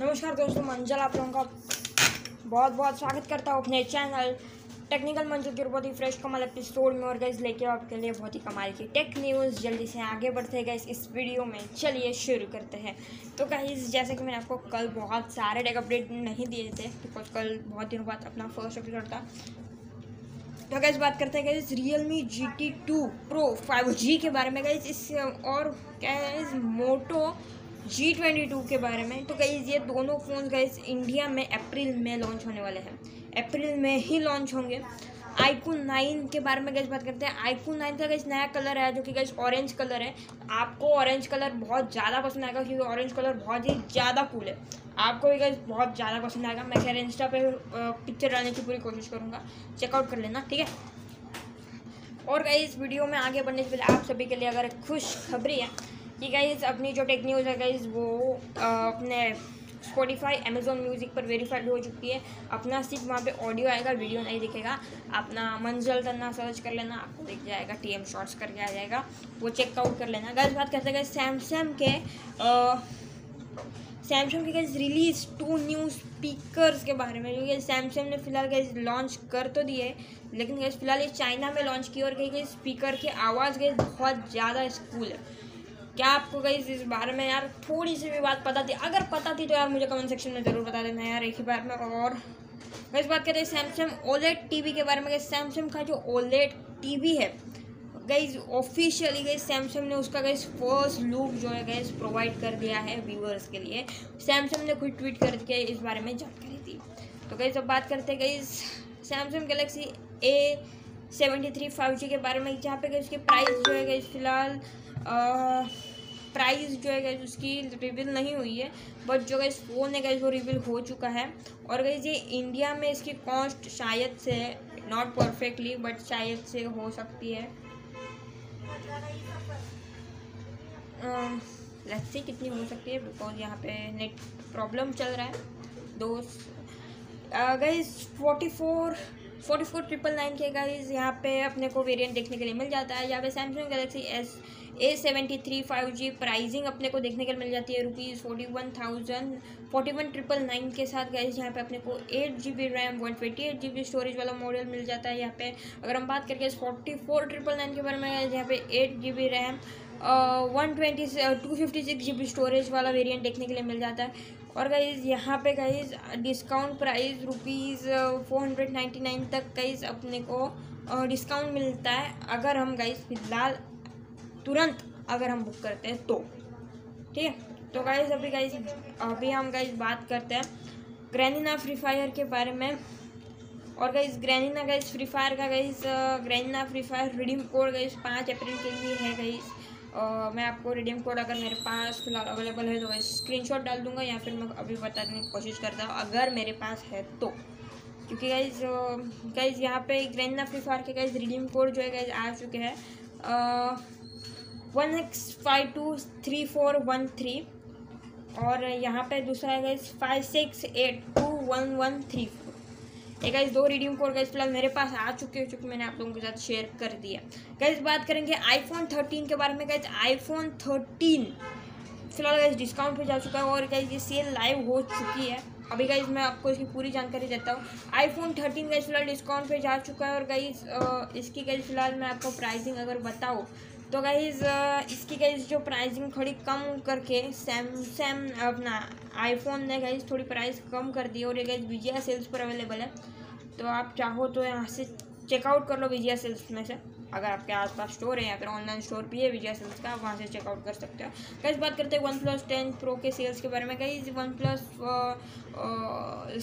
नमस्कार दोस्तों, मंजल आप लोगों का बहुत बहुत स्वागत करता हूँ अपने चैनल टेक्निकल मंजल के बहुत ही फ्रेश कमाल एपिसोड में। और गैस लेके आपके लिए बहुत ही कमाल की टेक न्यूज़ जल्दी से आगे बढ़ते गए इस वीडियो में। चलिए शुरू करते हैं। तो गाइस जैसे कि मैंने आपको कल बहुत सारे टेक अपडेट नहीं दिए थे बिकॉज़ कल बहुत दिनों बाद अपना फ़र्स्ट एपिसोड था। तो गैस बात करते हैं guys Realme G T two pro five G के बारे में। गैस इस, और क्या है मोटो जी ट्वेंटी टू के बारे में। तो गई ये दोनों फ़ोन गए इंडिया में अप्रैल में लॉन्च होने वाले हैं। अप्रैल में ही लॉन्च होंगे। आईकून नाइन के बारे में गैस बात करते हैं। आईकून नाइन का गैस नया कलर है जो कि गैस ऑरेंज कलर है। आपको ऑरेंज कलर बहुत ज़्यादा पसंद आएगा क्योंकि ऑरेंज कलर बहुत ही ज़्यादा कूल है। आपको भी गैस बहुत ज़्यादा पसंद आएगा। मैं खैर इंस्टा पे पिक्चर डालने की पूरी कोशिश करूँगा। चेकआउट कर लेना, ठीक है? और गई इस वीडियो में आगे बढ़ने से पहले आप सभी के लिए अगर खुश खबरी है कि गाइज़ अपनी जो टेक न्यूज़ है गाइज़ वो आ, अपने स्पॉटिफाई अमेजोन म्यूज़िक पर वेरीफाइड हो चुकी है। अपना सिर्फ़ वहाँ पे ऑडियो आएगा वीडियो नहीं दिखेगा। अपना मंजल करना सर्च कर लेना आपको दिख जाएगा टी एम शॉर्ट्स करके आ जाएगा। वो चेकआउट कर लेना। गैस बात करते गए सैमसंग के सैमसंग के guys release two new speakers के बारे में। क्योंकि सैमसंग ने फ़िलहाल गैस लॉन्च कर तो दिए लेकिन गैस फ़िलहाल ये चाइना में लॉन्च की और कहीं गई स्पीकर की आवाज़ गई बहुत ज़्यादा स्कूल है। क्या आपको गई इस बारे में यार? थोड़ी सी भी बात पता थी। अगर पता थी तो यार मुझे कमेंट सेक्शन में ज़रूर बता देना यार, एक ही बार में। और इस बात करें सैमसंग ओलेट टीवी के बारे में सैमसंग का जो ओलेट टीवी है गई ऑफिशियली गई सैमसंग ने उसका गई फ़र्स्ट लुक जो है गई प्रोवाइड कर दिया है व्यूअर्स के लिए। सैमसंग ने खुद ट्वीट करके इस बारे में जानकारी दी। तो गई सब बात करते गई Samsung Galaxy A seventy three five G के बारे में, जहाँ पे गई उसकी प्राइस जो है गई फ़िलहाल प्राइस जो है गैस उसकी रिवील नहीं हुई है बट जो गैस फ़ोन है गैस वो रिवील हो चुका है। और गैस ये इंडिया में इसकी कॉस्ट शायद से नॉट परफेक्टली बट शायद से हो सकती है। लेट्स सी कितनी हो सकती है बिकॉज़ यहाँ पे नेट प्रॉब्लम चल रहा है। दोस्त guys forty four forty four triple nine के गाइज़ यहाँ पे अपने को वेरिएंट देखने के लिए मिल जाता है। यहाँ पे Samsung Galaxy S A seventy three five G pricing अपने को देखने के लिए मिल जाती है rupees forty one thousand forty one triple nine के साथ गाइज़ यहाँ पे अपने को eight G B RAM one twenty eight G B storage वाला मॉडल मिल जाता है यहाँ पे। अगर हम बात करके फोर्टी फोर ट्रिपल नाइन के बारे में यहाँ पे eight G B RAM one twenty two fifty six G B storage वाला वेरियंट देखने के लिए मिल जाता है। और गाइज़ यहाँ पे guys discount price rupees four hundred ninety nine तक गाइज़ अपने को डिस्काउंट मिलता है। अगर हम गाइज़ फ़िलहाल तुरंत अगर हम बुक करते हैं तो। ठीक है? तो गाइज़ अभी गाइज़ अभी हम गाइज़ बात करते हैं ग्रैनिना फ्री फायर के बारे में। और guys Garena guys free fire का guys Garena free fire redeem code guys पाँच अप्रैल के लिए है गाइज़ मैं आपको रिडीम कोड अगर मेरे पास फ़िलहाल अवेलेबल है तो स्क्रीनशॉट डाल दूँगा या फिर मैं अभी बताने की कोशिश करता हूँ, अगर मेरे पास है तो। क्योंकि गाइज़ गाइज़ यहाँ पे ग्रैंडना फ्री फायर के गाइज़ रिडीम कोड जो है गाइज़ आ चुके हैं। One X five two three four one three और यहाँ पे दूसरा है guys five six eight two one one three four ये दो रिडीम कोड गाइज़ फ़िलहाल मेरे पास आ चुके हैं, चूँकि मैंने आप लोगों के साथ शेयर कर दिया। गाइज़ बात करेंगे आईफोन थर्टीन के बारे में गाइज़ आईफोन थर्टीन फ़िलहाल गाइज़ डिस्काउंट पे जा चुका है और गाइज़ ये सेल लाइव हो चुकी है। अभी गाइज़ मैं आपको इसकी पूरी जानकारी देता हूँ। आईफोन थर्टीन गाइज़ फ़िलहाल डिस्काउंट पे जा चुका है और गाइज़ इसकी गाइज़ फ़िलहाल मैं आपको प्राइसिंग अगर बताऊँ तो गाइज़ इसकी गाइज़ जो प्राइसिंग थोड़ी कम करके सैमसंग अपना आईफोन ने गाइज़ थोड़ी प्राइस कम कर दी और ये गाइज़ विजया सेल्स पर अवेलेबल है। तो आप चाहो तो यहाँ से चेकआउट कर लो विजया सेल्स में से। अगर आपके आसपास स्टोर है या फिर ऑनलाइन स्टोर भी है विजय सेल्स का आप वहाँ से चेकआउट कर सकते हो। कई बात करते हैं वन प्लस टेन प्रो के सेल्स के बारे में। कई वन प्लस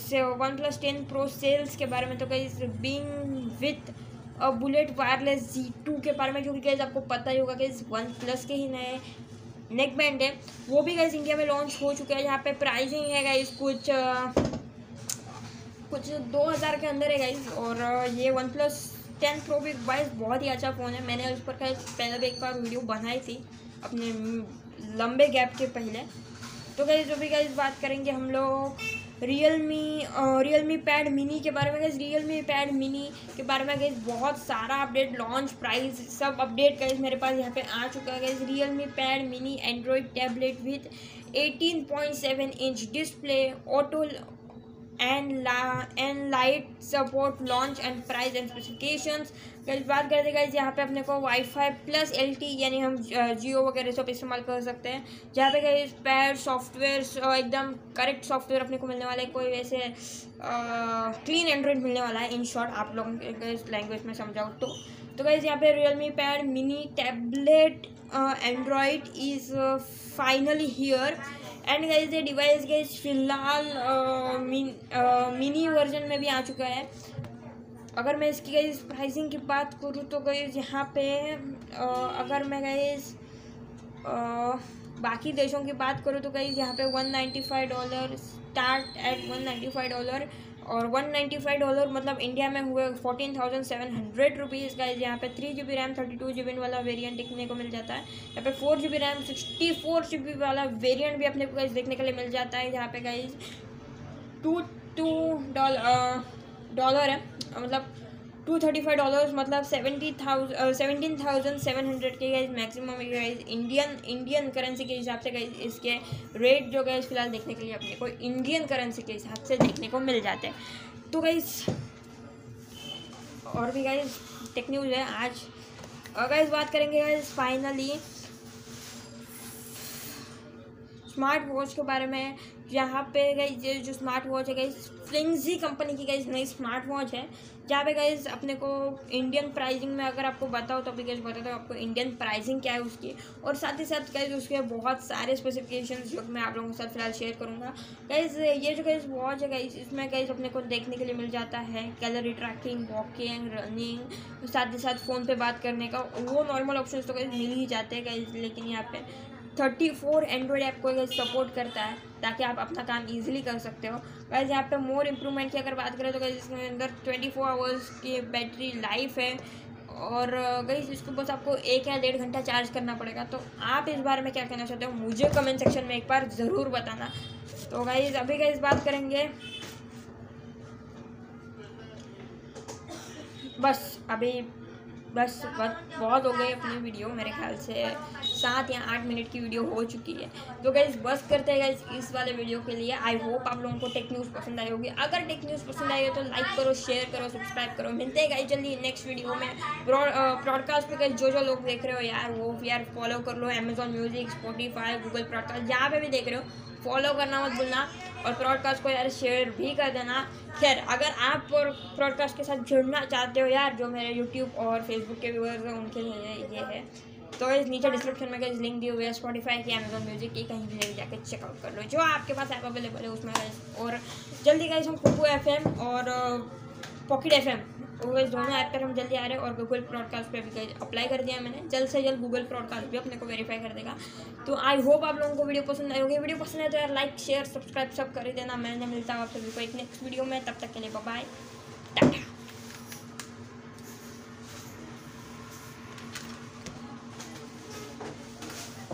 से one plus ten pro sales के बारे में। तो guys being with bullet wireless Z two के बारे में जो कि गैस आपको पता ही होगा कि वन प्लस के ही नए नेक बैंड है। वो भी गैस इंडिया में लॉन्च हो चुका है। यहाँ पे प्राइसिंग है गाइज़ कुछ कुछ दो हज़ार के अंदर है गाइज़ और, ये वन प्लस टेन प्रो भी वाइज बहुत ही अच्छा फ़ोन है। मैंने उस पर पहले भी एक बार वीडियो बनाई थी, अपने लंबे गैप के पहले। तो गई जो भी गई बात करेंगे हम लोग Realme Realme pad mini के बारे में गए रियल मी पैड मिनी के बारे में गैस बहुत सारा अपडेट लॉन्च प्राइस सब अपडेट गए मेरे पास यहाँ पे आ चुका है guys Realme pad mini Android tablet with 18.7 inch display auto and and light support launch and price and specifications कल बात करते गए यहाँ पे अपने को वाईफाई प्लस एलटी यानी हम जियो वगैरह सब इस्तेमाल कर सकते हैं। जहाँ पे गए पैर सॉफ्टवेयर एकदम करेक्ट सॉफ्टवेयर अपने को मिलने वाला है। कोई वैसे क्लीन एंड्रॉइड मिलने वाला है इन शॉर्ट आप लोगों के लैंग्वेज में समझाओ तो। तो गैस यहाँ पे Realme pad mini tablet Android is finally here and guys ये डिवाइस गाइज़ फ़िलहाल मिनी वर्जन में भी आ चुका है। अगर मैं इसकी गई प्राइसिंग की बात करूँ तो गई यहाँ पे आ, अगर मैं गई बाकी देशों की बात करूँ तो गई यहाँ पे one ninety five dollar start at one ninety five dollar और वन नाइन्टी फाइव डॉलर मतलब इंडिया में हुए fourteen thousand seven hundred rupees का यहाँ पे three G B RAM thirty two G B वाला वेरिएंट देखने को मिल जाता है। यहाँ पे four G B RAM sixty four G B वाला वेरिएंट भी अपने को गाइज़ देखने के लिए मिल जाता है यहाँ पे guys two two dollar dollar है मतलब टू थर्टी फाइव डॉलर्स मतलब seventy thousand seventeen thousand seven hundred के guys maximum guys Indian Indian currency के हिसाब से गाइज़ इसके रेट जो गए फ़िलहाल देखने के लिए अपने को इंडियन करेंसी के हिसाब से देखने को मिल जाते हैं। तो गाइज़ और भी गाइज़ टेक न्यूज़ है आज। और गाइज़ बात करेंगे गाइज़ फाइनली स्मार्ट वॉच के बारे में यहाँ पे गई ये जो स्मार्ट वॉच है गई फ्लिंगजी कंपनी की गई नई स्मार्ट वॉच है। जहाँ पे गई अपने को इंडियन प्राइजिंग में अगर आपको बताओ तो अभी गई बता दो आपको इंडियन प्राइजिंग क्या है उसकी। और साथ ही साथ गई उसके बहुत सारे स्पेसिफिकेशन जो मैं आप लोगों के साथ फ़िलहाल शेयर करूँगा। गैस ये जो गई वॉच है गई, इसमें गई अपने को देखने के लिए मिल जाता है कैलरी ट्रैकिंग वॉकिंग रनिंग साथ ही साथ फ़ोन पर बात करने का, वो नॉर्मल ऑप्शन तो गई मिल ही जाते हैं गई, लेकिन यहाँ पे थर्टी फोर एंड्रॉयड ऐप को सपोर्ट करता है, ताकि आप अपना काम इजीली कर सकते हो। वैसे यहाँ पे मोर इम्प्रूवमेंट की अगर बात करें तो गई इसके अंदर ट्वेंटी फोर आवर्स की बैटरी लाइफ है। और गई इसको बस आपको एक या डेढ़ घंटा चार्ज करना पड़ेगा। तो आप इस बारे में क्या कहना चाहते हो, मुझे कमेंट सेक्शन में एक बार ज़रूर बताना। तो गई अभी गई इस बात करेंगे। बस, अभी बस बहुत हो गए अपनी वीडियो मेरे ख्याल से। सात या आठ मिनट की वीडियो हो चुकी है। तो गाइज़ बस करते हैं गैस इस वाले वीडियो के लिए। आई होप आप लोगों को टेक न्यूज़ पसंद आई होगी। अगर टेक न्यूज़ पसंद आई हो तो लाइक करो शेयर करो सब्सक्राइब करो। मिलते हैं गाइस जल्दी नेक्स्ट वीडियो में। ब्रॉडकास्ट पे गैस जो जो लोग देख रहे हो यार, वो यार फॉलो कर लो। Amazon music Spotify Google broadcast जहाँ पे भी देख रहे हो फॉलो करना मत भूलना। और प्रॉडकास्ट को यार शेयर भी कर देना। खैर, अगर आप प्रॉडकास्ट के साथ जुड़ना चाहते हो यार, जो मेरे यूट्यूब और फेसबुक के व्यूअर्स हैं, उनके लिए ये है। तो इस नीचे डिस्क्रिप्शन में इस लिंक दिए हुए है स्पॉटीफाई की अमेजोन म्यूज़िक की, कहीं भी जाकर चेकआउट कर लो। जो आपके पास ऐप अवेलेबल है, उसमें और जल्दी गाइज़ हम कुकू एफ़ और पॉकेट एफ़ एम वो इस दोनों ऐप पर हम जल्दी आ रहे हैं और गूगल प्रॉडकास्ट पे भी अप्लाई कर दिया मैंने। जल्द से जल्द गूगल ब्रॉडकास्ट भी अपने को वेरीफाई कर देगा। तो आई होप आप लोगों को वीडियो पसंद आई होगी। वीडियो पसंद है तो यार लाइक शेयर सब्सक्राइब सब कर देना। मैंने मिलता हूँ आप सभी को एक नेक्स्ट वीडियो में, तब तक के लिए बाय टाटा